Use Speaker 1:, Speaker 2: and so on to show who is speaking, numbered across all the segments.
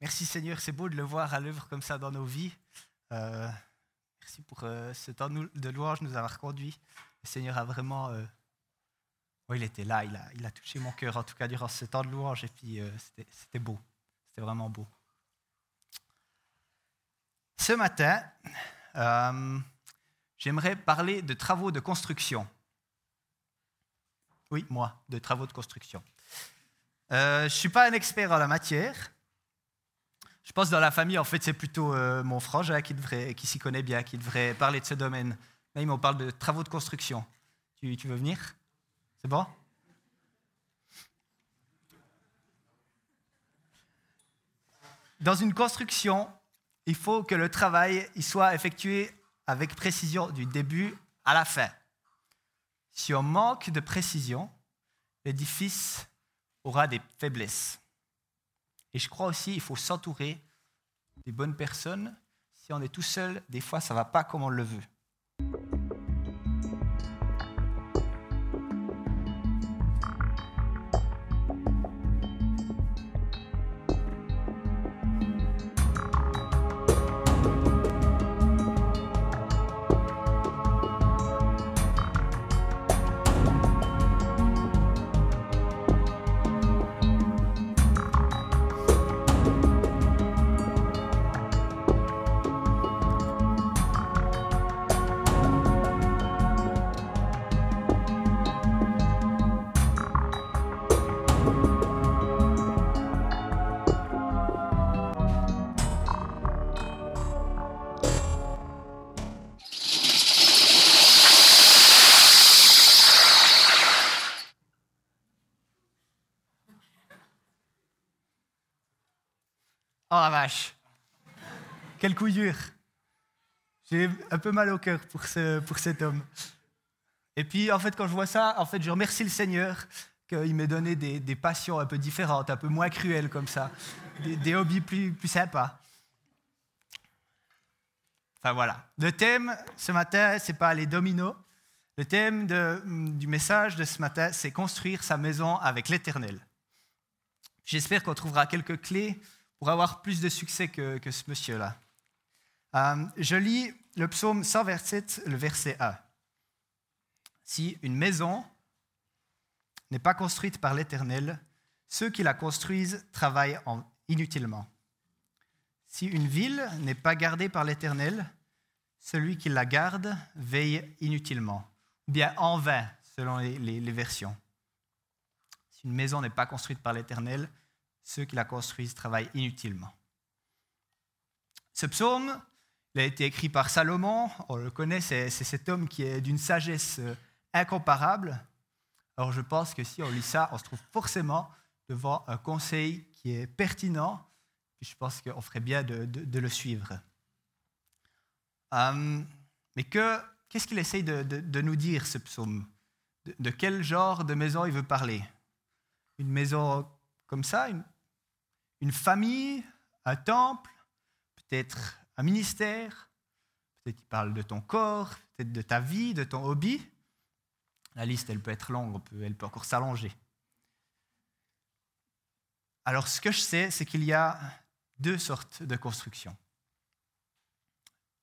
Speaker 1: Merci Seigneur, c'est beau de le voir à l'œuvre comme ça dans nos vies. Euh, merci pour euh, ce temps de louange nous avoir conduits. Le Seigneur a vraiment... Euh, il était là, il a, il a, touché mon cœur, en tout cas durant ce temps de louange, et puis c'était beau, c'était vraiment beau. Ce matin, j'aimerais parler de travaux de construction. Oui, moi, de travaux de construction. je ne suis pas un expert en la matière, je pense que dans la famille, en fait, c'est plutôt euh, mon frère qui, devrait, qui s'y connaît bien, qui devrait parler de ce domaine. Là, il me parle de travaux de construction. Tu, veux venir? C'est bon? Dans une construction, il faut que le travail il soit effectué avec précision du début à la fin. Si on manque de précision, l'édifice aura des faiblesses. Et je crois aussi qu'il faut s'entourer des bonnes personnes. Si on est tout seul, des fois, ça ne va pas comme on le veut. Vache Quelle couillure J'ai un peu mal au cœur pour, ce, pour cet homme. Et puis, en fait, quand je vois ça, en fait, je remercie le Seigneur qu'il m'ait donné des, des, passions un peu différentes, un peu moins cruelles comme ça, des, hobbies plus, plus sympas. Enfin voilà. Le thème ce matin, c'est pas les dominos. Le thème de, du message de ce matin, c'est construire sa maison avec l'Éternel. J'espère qu'on trouvera quelques clés pour avoir plus de succès que, ce monsieur-là. Euh, je lis le psaume 127, le verset 1. Si une maison n'est pas construite par l'Éternel, ceux qui la construisent travaillent inutilement. Si une ville n'est pas gardée par l'Éternel, celui qui la garde veille inutilement, ou bien en vain, selon les versions. Si une maison n'est pas construite par l'Éternel, ceux qui la construisent travaillent inutilement. Ce psaume il a été écrit par Salomon, on le connaît, c'est cet homme qui est d'une sagesse euh, incomparable. Alors je pense que si on lit ça, on se trouve forcément devant un conseil qui est pertinent, et je pense qu'on ferait bien de, le suivre. Hum, mais qu'est-ce qu'il essaye de, nous dire, ce psaume? De, quel genre de maison il veut parler? Une maison comme ça, une famille, un temple, peut-être un ministère, peut-être qu'il parle de ton corps, peut-être de ta vie, de ton hobby. La liste, elle peut être longue, elle peut encore s'allonger. Alors, ce que je sais, c'est qu'il y a deux sortes de construction.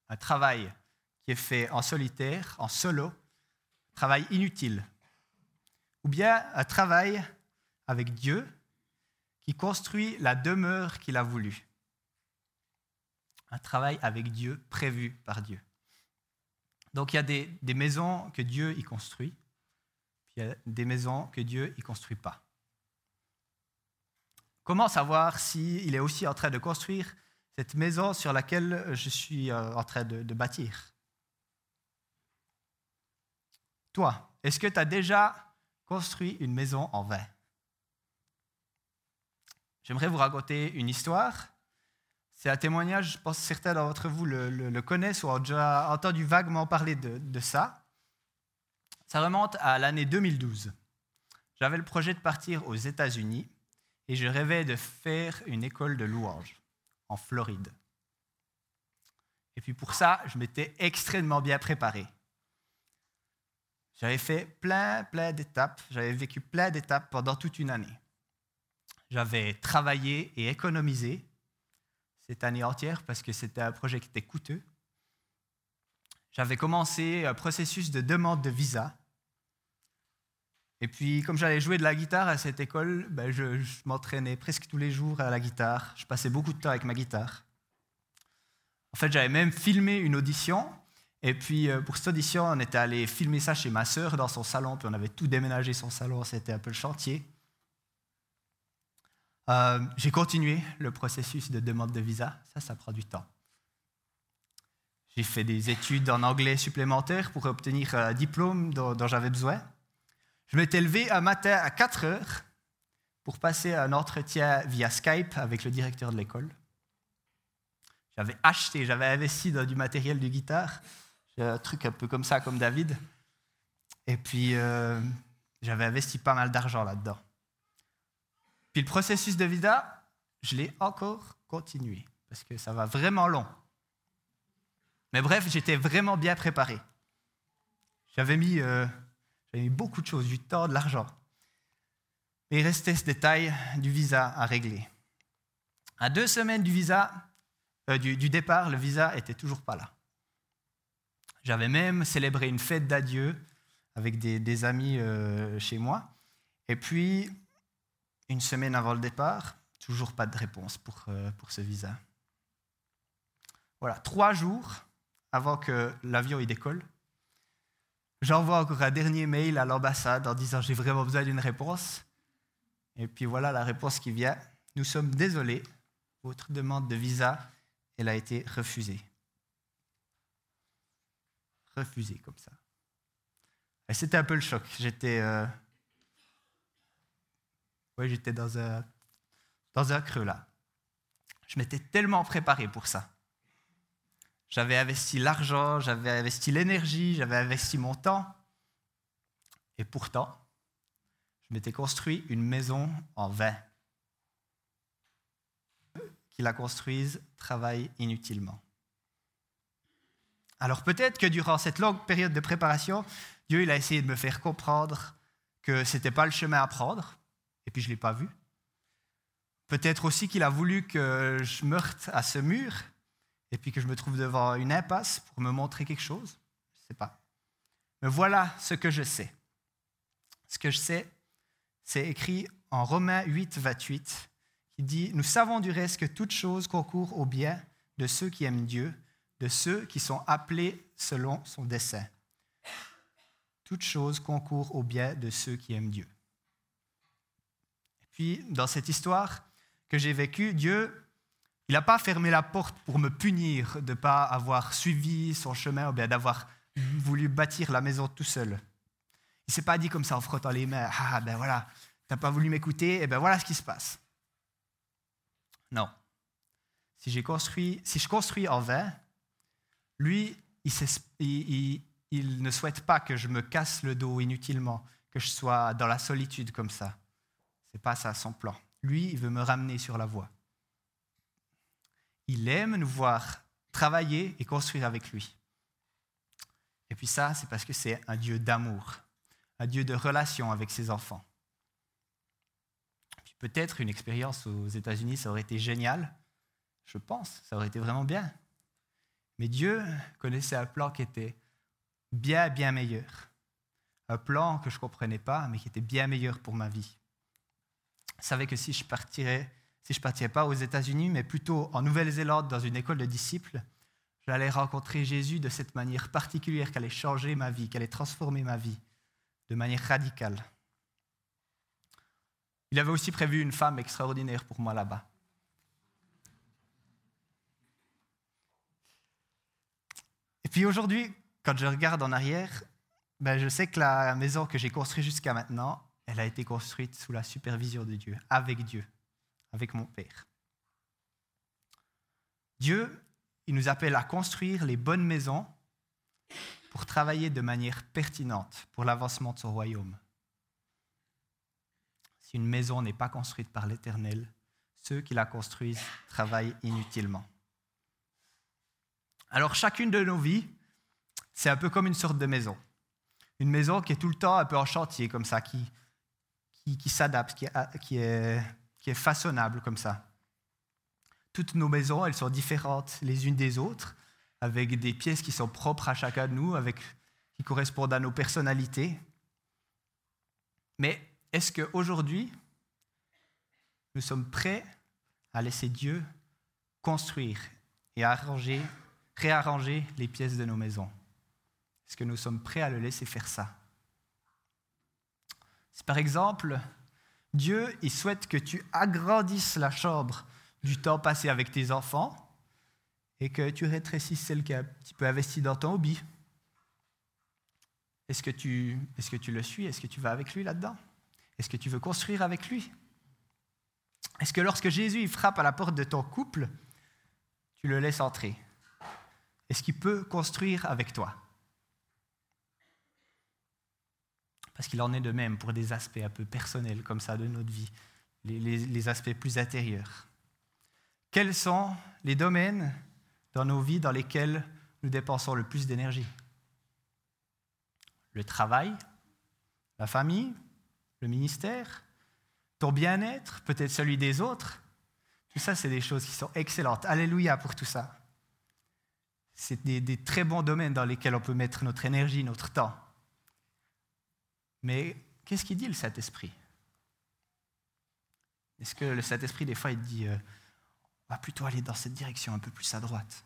Speaker 1: Un travail qui est fait en solitaire, en solo, travail inutile. Ou bien un travail avec Dieu, qui construit la demeure qu'il a voulu. Un travail avec Dieu, prévu par Dieu. Donc il y a des, maisons que Dieu y construit, puis il y a des maisons que Dieu y construit pas. Comment savoir s'il est aussi en train de construire cette maison sur laquelle je suis euh, en train de, de bâtir? Toi, est-ce que tu as déjà construit une maison en vain? J'aimerais vous raconter une histoire. C'est un témoignage, je pense que certains d'entre vous le, connaissent ou ont déjà entendu vaguement parler de, ça. Ça remonte à l'année 2012. J'avais le projet de partir aux États-Unis et je rêvais de faire une école de louange en Floride. Et puis pour ça, je m'étais extrêmement bien préparé. J'avais fait plein, plein d'étapes, j'avais vécu plein d'étapes pendant toute une année. J'avais travaillé et économisé cette année entière parce que c'était un projet qui était coûteux. J'avais commencé un processus de demande de visa. Et puis, comme j'allais jouer de la guitare à cette école, ben, je, je m'entraînais presque tous les jours à la guitare. Je passais beaucoup de temps avec ma guitare. En fait, j'avais même filmé une audition. Et puis, euh, pour cette audition, on était allé filmer ça chez ma sœur dans son salon. Puis, on avait tout déménagé son salon. C'était un peu le chantier. Euh, j'ai continué le processus de demande de visa. Ça, ça prend du temps. J'ai fait des études en anglais supplémentaires pour obtenir un diplôme dont, j'avais besoin. Je m'étais levé un matin à 4 heures pour passer un entretien via Skype avec le directeur de l'école. J'avais acheté, j'avais investi dans du matériel de guitare. Un truc un peu comme ça, comme David. Et puis, euh, j'avais investi pas mal d'argent là-dedans. Puis le processus de visa, je l'ai encore continué, parce que ça va vraiment long. Mais bref, j'étais vraiment bien préparé. J'avais mis, euh, beaucoup de choses, du temps, de l'argent. Et il restait ce détail du visa à régler. À deux semaines du visa, euh, du, départ, le visa était toujours pas là. J'avais même célébré une fête d'adieu avec des, amis euh, chez moi. Et puis, une semaine avant le départ, toujours pas de réponse pour, euh, pour ce visa. Voilà, trois jours avant que l'avion y décolle, j'envoie encore un dernier mail à l'ambassade en disant j'ai vraiment besoin d'une réponse. Et puis voilà la réponse qui vient. Nous sommes désolés, votre demande de visa, elle a été refusée. Refusée comme ça. Et c'était un peu le choc. J'étais euh, oui, j'étais dans un, creux là. Je m'étais tellement préparé pour ça. J'avais investi l'argent, j'avais investi l'énergie, j'avais investi mon temps. Et pourtant, je m'étais construit une maison en vain. Qui la construisent travaillent inutilement. Alors peut-être que durant cette longue période de préparation, Dieu a essayé de me faire comprendre que ce n'était pas le chemin à prendre, et puis je ne l'ai pas vu. Peut-être aussi qu'il a voulu que je meurte à ce mur et puis que je me trouve devant une impasse pour me montrer quelque chose. Je ne sais pas. Mais voilà ce que je sais. Ce que je sais, c'est écrit en Romains 8, 28, qui dit Nous savons du reste que toute chose concourt au bien de ceux qui aiment Dieu, de ceux qui sont appelés selon son dessein. Toute chose concourt au bien de ceux qui aiment Dieu. Puis, dans cette histoire que j'ai vécue, Dieu, il n'a pas fermé la porte pour me punir de ne pas avoir suivi son chemin ou bien d'avoir voulu bâtir la maison tout seul. Il ne s'est pas dit comme ça en frottant les mains, ah ben voilà, tu n'as pas voulu m'écouter, et ben voilà ce qui se passe. Non. Si, construit, si je construis en vain, lui, il, il ne souhaite pas que je me casse le dos inutilement, que je sois dans la solitude comme ça n'est pas ça son plan. Lui, il veut me ramener sur la voie. Il aime nous voir travailler et construire avec lui. Et puis ça, c'est parce que c'est un Dieu d'amour, un Dieu de relation avec ses enfants. Peut-être une expérience aux États-Unis, ça aurait été génial. Je pense, ça aurait été vraiment bien. Mais Dieu connaissait un plan qui était bien, bien meilleur. Un plan que je ne comprenais pas, mais qui était bien meilleur pour ma vie savais que si je partirais, si je partirais pas aux États-Unis, mais plutôt en Nouvelle-Zélande dans une école de disciples, j'allais rencontrer Jésus de cette manière particulière qu'elle allait changer ma vie, qu'elle allait transformer ma vie de manière radicale. Il avait aussi prévu une femme extraordinaire pour moi là-bas. Et puis aujourd'hui, quand je regarde en arrière, ben je sais que la maison que j'ai construite jusqu'à maintenant, elle a été construite sous la supervision de Dieu, avec Dieu, avec mon Père. Dieu, il nous appelle à construire les bonnes maisons pour travailler de manière pertinente pour l'avancement de son royaume. Si une maison n'est pas construite par l'Éternel, ceux qui la construisent travaillent inutilement. Alors chacune de nos vies, c'est un peu comme une sorte de maison. Une maison qui est tout le temps un peu en chantier, comme ça, qui, qui, s'adapte, qui, est, façonnable comme ça. toutes nos maisons, elles sont différentes les unes des autres, avec des pièces qui sont propres à chacun de nous, qui correspondent à nos personnalités. Mais est-ce qu'aujourd'hui, nous sommes prêts à laisser Dieu construire et arranger, réarranger les pièces de nos maisons? Est-ce que nous sommes prêts à le laisser faire ça? Par exemple, Dieu il souhaite que tu agrandisses la chambre du temps passé avec tes enfants et que tu rétrécisses celle qui a un petit peu investi dans ton hobby, est-ce que, tu, est-ce que tu le suis? Est-ce que tu vas avec lui là-dedans? Est-ce que tu veux construire avec lui? Est-ce que lorsque Jésus il frappe à la porte de ton couple, tu le laisses entrer? Est-ce qu'il peut construire avec toi? Parce qu'il en est de même pour des aspects un peu personnels comme ça de notre vie, les, aspects plus intérieurs. Quels sont les domaines dans nos vies dans lesquels nous dépensons le plus d'énergie? Le travail, la famille, le ministère, ton bien-être, peut-être celui des autres. Tout ça, c'est des choses qui sont excellentes. Alléluia pour tout ça. C'est des, très bons domaines dans lesquels on peut mettre notre énergie, notre temps. Mais qu'est-ce qu'il dit le Saint-Esprit? Est-ce que le Saint-Esprit, des fois, il dit, euh, on va plutôt aller dans cette direction, un peu plus à droite?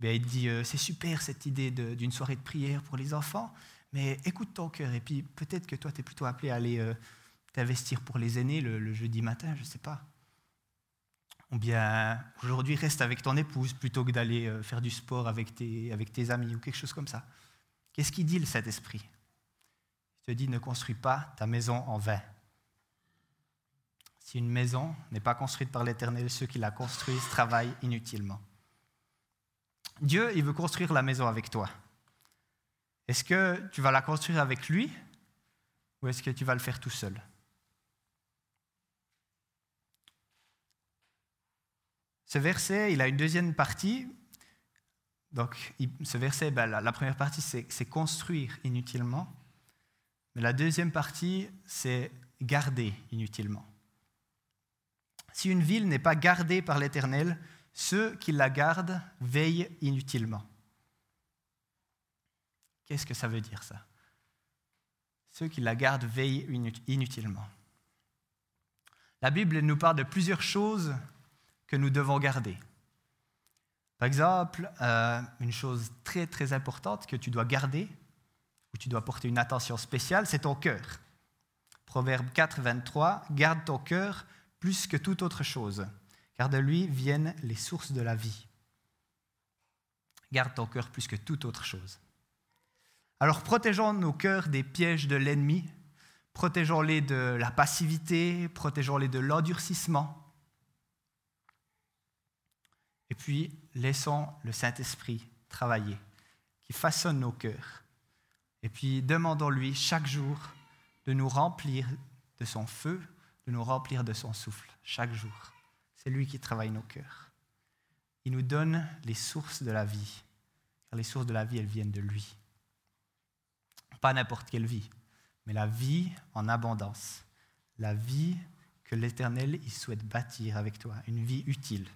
Speaker 1: Ben, Il dit, euh, c'est super cette idée d'une soirée de prière pour les enfants, mais écoute ton cœur. Et puis peut-être que toi, tu es plutôt appelé à aller euh, t'investir pour les aînés le, jeudi matin, je ne sais pas. Ou bien aujourd'hui, reste avec ton épouse plutôt que d'aller faire du sport avec tes, avec tes amis ou quelque chose comme ça. Qu'est-ce qu'il dit le Saint-Esprit? Il te dit ne construis pas ta maison en vain. Si une maison n'est pas construite par l'Éternel, ceux qui la construisent travaillent inutilement. Dieu, il veut construire la maison avec toi. Est-ce que tu vas la construire avec lui ou est-ce que tu vas le faire tout seul? Ce verset, il a une deuxième partie. Donc, ce verset, ben, la, première partie, c'est construire inutilement. Mais la deuxième partie, c'est garder inutilement. Si une ville n'est pas gardée par l'Éternel, ceux qui la gardent veillent inutilement. Qu'est-ce que ça veut dire ça? Ceux qui la gardent veillent inutilement. La Bible nous parle de plusieurs choses que nous devons garder. Par exemple, euh, une chose très très importante que tu dois garder, où tu dois porter une attention spéciale, c'est ton cœur. Proverbe 4, 23, garde ton cœur plus que toute autre chose, car de lui viennent les sources de la vie. Garde ton cœur plus que toute autre chose. Alors protégeons nos cœurs des pièges de l'ennemi, protégeons-les de la passivité, protégeons-les de l'endurcissement. Et puis laissons le Saint-Esprit travailler, qui façonne nos cœurs. Et puis demandons-lui chaque jour de nous remplir de son feu, de nous remplir de son souffle, chaque jour. C'est lui qui travaille nos cœurs. Il nous donne les sources de la vie, car les sources de la vie, elles viennent de lui. Pas n'importe quelle vie, mais la vie en abondance. La vie que l'Éternel souhaite bâtir avec toi, une vie utile.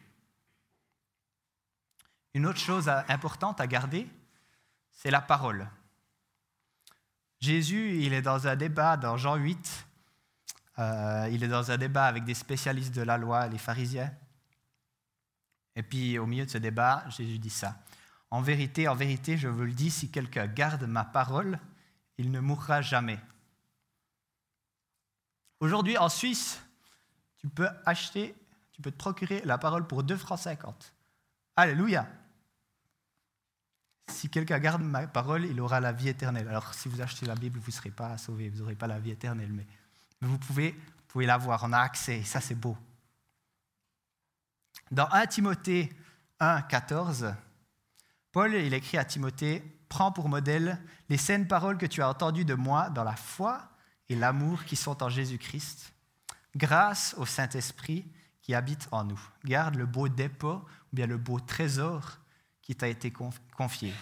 Speaker 1: Une autre chose importante à garder, c'est la parole. Jésus, il est dans un débat dans Jean 8. Euh, il est dans un débat avec des spécialistes de la loi, les pharisiens. Et puis au milieu de ce débat, Jésus dit ça. En vérité, en vérité, je vous le dis, si quelqu'un garde ma parole, il ne mourra jamais. Aujourd'hui, en Suisse, tu peux acheter, tu peux te procurer la parole pour 2 francs 50. Alléluia. Si quelqu'un garde ma parole, il aura la vie éternelle. Alors, si vous achetez la Bible, vous ne serez pas sauvé, vous n'aurez pas la vie éternelle, mais, vous pouvez, vous l'avoir, on a accès, ça c'est beau. Dans 1 Timothée 1, 14, Paul il écrit à Timothée prends pour modèle les saines paroles que tu as entendues de moi dans la foi et l'amour qui sont en Jésus-Christ, grâce au Saint-Esprit qui habite en nous. Garde le beau dépôt ou bien le beau trésor qui t'a été confié.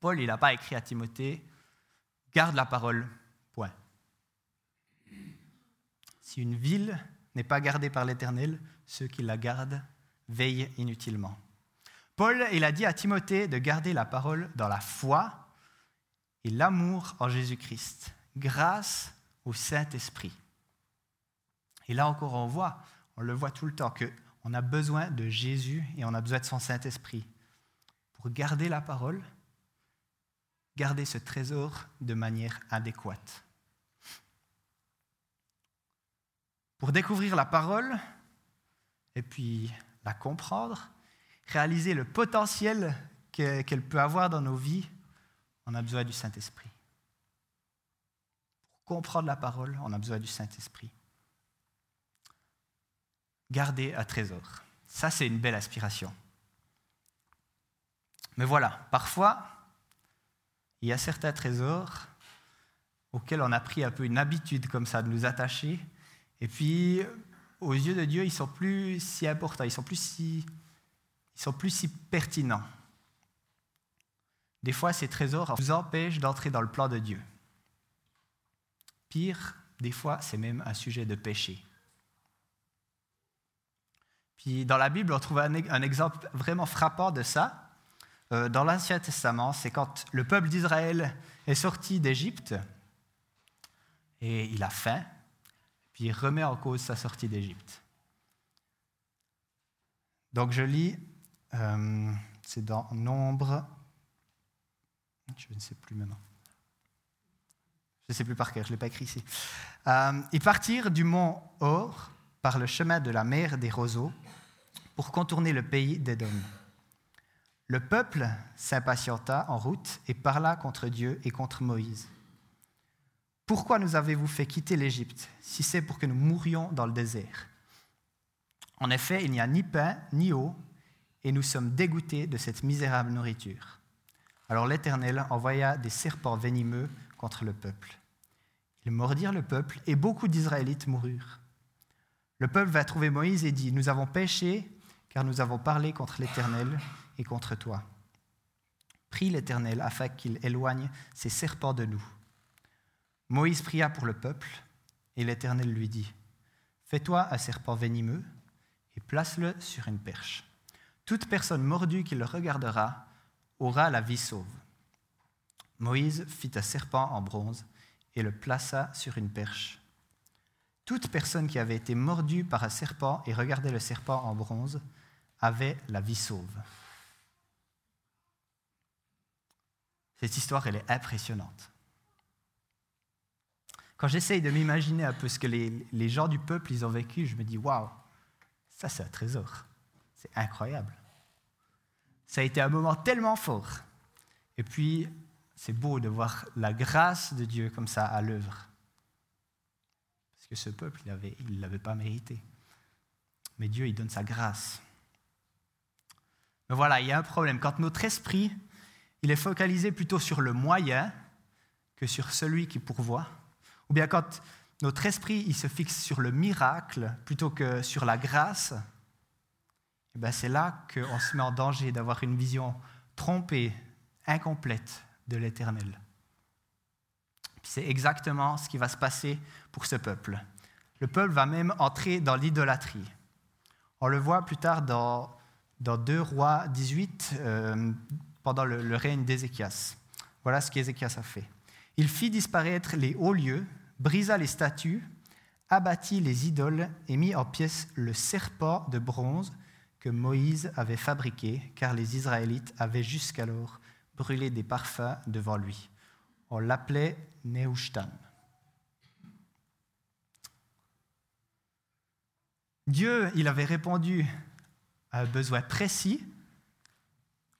Speaker 1: Paul, il n'a pas écrit à Timothée, garde la parole, point. Si une ville n'est pas gardée par l'Éternel, ceux qui la gardent veillent inutilement. Paul, il a dit à Timothée de garder la parole dans la foi et l'amour en Jésus-Christ, grâce au Saint-Esprit. Et là encore, on voit, on le voit tout le temps, qu'on a besoin de Jésus et on a besoin de son Saint-Esprit pour garder la parole, garder ce trésor de manière adéquate. Pour découvrir la parole et puis la comprendre, réaliser le potentiel qu'elle peut avoir dans nos vies, on a besoin du Saint-Esprit. Pour comprendre la parole, on a besoin du Saint-Esprit. Garder un trésor. Ça, c'est une belle aspiration. Mais voilà, parfois, il y a certains trésors auxquels on a pris un peu une habitude comme ça de nous attacher. Et puis, aux yeux de Dieu, ils sont plus si importants, ils sont plus si, ils sont plus si pertinents. Des fois, ces trésors nous empêchent d'entrer dans le plan de Dieu. Pire, des fois, c'est même un sujet de péché. Puis dans la Bible, on trouve un, exemple vraiment frappant de ça. Euh, dans l'Ancien Testament, c'est quand le peuple d'Israël est sorti d'Égypte et il a faim, puis il remet en cause sa sortie d'Égypte. Donc je lis, euh, c'est dans Nombre je ne sais plus maintenant. Je ne sais plus par cœur, je ne l'ai pas écrit ici. Euh, ils partirent du mont Or par le chemin de la mer des roseaux pour contourner le pays d'Édom. Le peuple s'impatienta en route et parla contre Dieu et contre Moïse. Pourquoi nous avez-vous fait quitter l'Égypte si c'est pour que nous mourions dans le désert? En effet, il n'y a ni pain ni eau et nous sommes dégoûtés de cette misérable nourriture. Alors l'Éternel envoya des serpents venimeux contre le peuple. Ils mordirent le peuple et beaucoup d'Israélites moururent. Le peuple va trouver Moïse et dit, Nous avons péché car nous avons parlé contre l'Éternel et contre toi. Prie l'Éternel afin qu'il éloigne ces serpents de nous. Moïse pria pour le peuple et l'Éternel lui dit, Fais-toi un serpent venimeux et place-le sur une perche. Toute personne mordue qui le regardera aura la vie sauve. Moïse fit un serpent en bronze et le plaça sur une perche. Toute personne qui avait été mordue par un serpent et regardait le serpent en bronze avait la vie sauve. Cette histoire, elle est impressionnante. Quand j'essaye de m'imaginer un peu ce que les, gens du peuple ils ont vécu, je me dis waouh, ça c'est un trésor. C'est incroyable. Ça a été un moment tellement fort. Et puis, c'est beau de voir la grâce de Dieu comme ça à l'œuvre. Parce que ce peuple, il ne l'avait pas mérité. Mais Dieu, il donne sa grâce. Mais voilà, il y a un problème. Quand notre esprit, il est focalisé plutôt sur le moyen que sur celui qui pourvoit, ou bien quand notre esprit, il se fixe sur le miracle plutôt que sur la grâce, eh ben, c'est là qu'on se met en danger d'avoir une vision trompée, incomplète de l'Éternel. C'est exactement ce qui va se passer pour ce peuple. Le peuple va même entrer dans l'idolâtrie. On le voit plus tard dans, dans 2 Rois 18, euh, pendant le, le règne d'Ézéchias. Voilà ce qu'Ézéchias a fait. Il fit disparaître les hauts lieux, brisa les statues, abattit les idoles et mit en pièces le serpent de bronze que Moïse avait fabriqué, car les Israélites avaient jusqu'alors brûlé des parfums devant lui. On l'appelait Nehushtan. Dieu, il avait répondu à un besoin précis,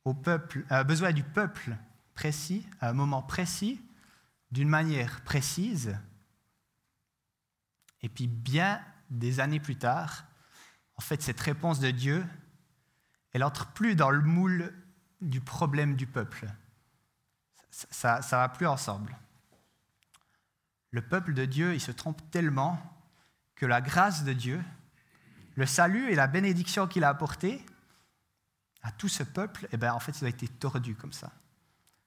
Speaker 1: au peuple, un besoin du peuple précis, à un moment précis, d'une manière précise. Et puis bien des années plus tard, en fait, cette réponse de Dieu, elle entre plus dans le moule du problème du peuple. Ça ne va plus ensemble. Le peuple de Dieu, il se trompe tellement que la grâce de Dieu, le salut et la bénédiction qu'il a apporté à tout ce peuple, eh bien, en fait, ça a été tordu comme ça.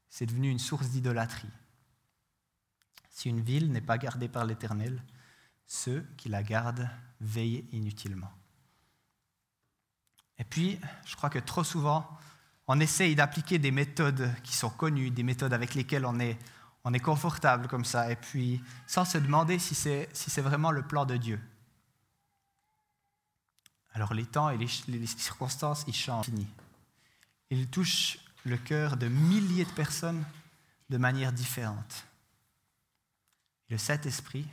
Speaker 1: C'est devenu une source d'idolâtrie. Si une ville n'est pas gardée par l'Éternel, ceux qui la gardent veillent inutilement. puis, je crois que trop souvent, on essaye d'appliquer des méthodes qui sont connues, des méthodes avec lesquelles on est, on est confortable comme ça, et puis sans se demander si c'est si vraiment le plan de Dieu. Alors les temps et les, les circonstances, ils changent. Ils touchent le cœur de milliers de personnes de manière différente. Le Saint-Esprit,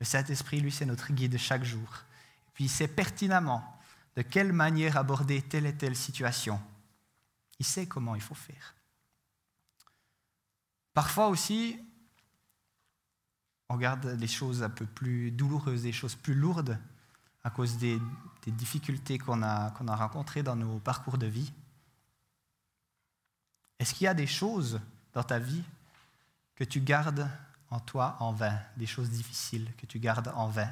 Speaker 1: le Saint-Esprit, lui, c'est notre guide chaque jour. Et puis il sait pertinemment de quelle manière aborder telle et telle situation. Il sait comment il faut faire. Parfois aussi, on garde des choses un peu plus douloureuses, des choses plus lourdes à cause des, difficultés qu'on a, a rencontrées dans nos parcours de vie. Est-ce qu'il y a des choses dans ta vie que tu gardes en toi en vain, des choses difficiles que tu gardes en vain?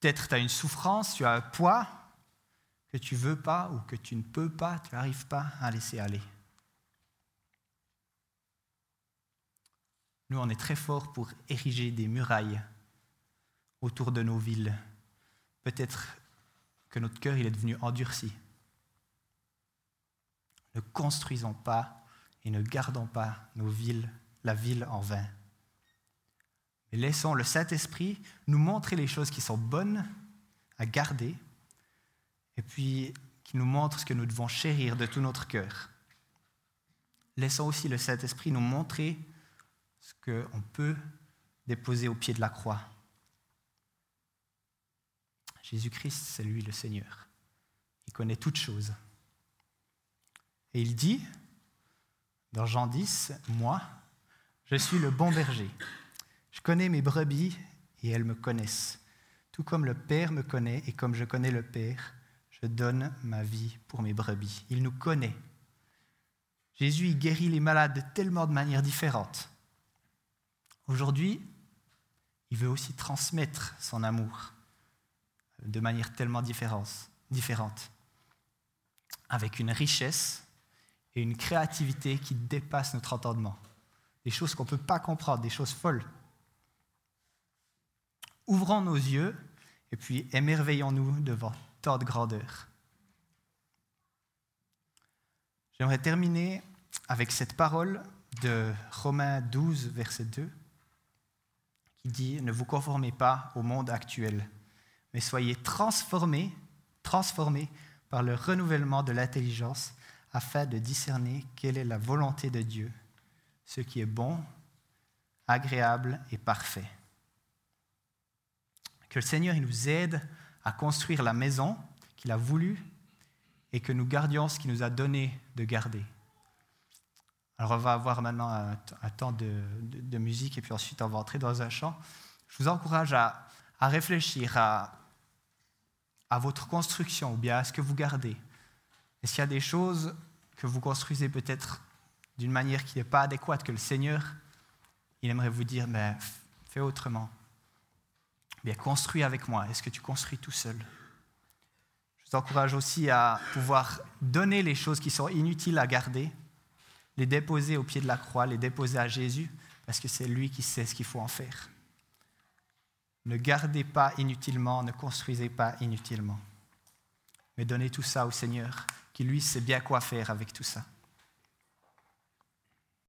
Speaker 1: Peut-être tu as une souffrance, tu as un poids que tu veux pas ou que tu ne peux pas, tu n'arrives pas à laisser aller. Nous, on est très fort pour ériger des murailles autour de nos villes. Peut-être que notre cœur est devenu endurci. Ne construisons pas et ne gardons pas nos villes, la ville en vain. Et laissons le Saint-Esprit nous montrer les choses qui sont bonnes à garder et puis qui nous montre ce que nous devons chérir de tout notre cœur. Laissons aussi le Saint-Esprit nous montrer ce qu'on peut déposer au pied de la croix. Jésus-Christ, c'est lui le Seigneur. Il connaît toutes choses. Et il dit, dans Jean 10, Moi, je suis le bon berger. Je connais mes brebis et elles me connaissent. Tout comme le Père me connaît et comme je connais le Père, je donne ma vie pour mes brebis. Il nous connaît. Jésus il guérit les malades de tellement de manières différentes. Aujourd'hui, il veut aussi transmettre son amour de manière tellement différente, avec une richesse et une créativité qui dépassent notre entendement. Des choses qu'on ne peut pas comprendre, des choses folles. Ouvrons nos yeux et puis émerveillons-nous devant tant de grandeur. J'aimerais terminer avec cette parole de Romains 12, verset 2, qui dit Ne vous conformez pas au monde actuel, mais soyez transformés, transformés par le renouvellement de l'intelligence afin de discerner quelle est la volonté de Dieu, ce qui est bon, agréable et parfait. Que le Seigneur nous aide à construire la maison qu'il a voulu et que nous gardions ce qu'il nous a donné de garder. Alors on va avoir maintenant un, temps de, musique et puis ensuite on va entrer dans un chant. Je vous encourage à, réfléchir à, à, votre construction ou bien à ce que vous gardez. Est-ce qu'il y a des choses que vous construisez peut-être d'une manière qui n'est pas adéquate, que le Seigneur, il aimerait vous dire, mais fais autrement bien construis avec moi. Est-ce que tu construis tout seul? Je vous encourage aussi à pouvoir donner les choses qui sont inutiles à garder, les déposer au pied de la croix, les déposer à Jésus, parce que c'est lui qui sait ce qu'il faut en faire. Ne gardez pas inutilement, ne construisez pas inutilement, mais donnez tout ça au Seigneur, qui lui sait bien quoi faire avec tout ça.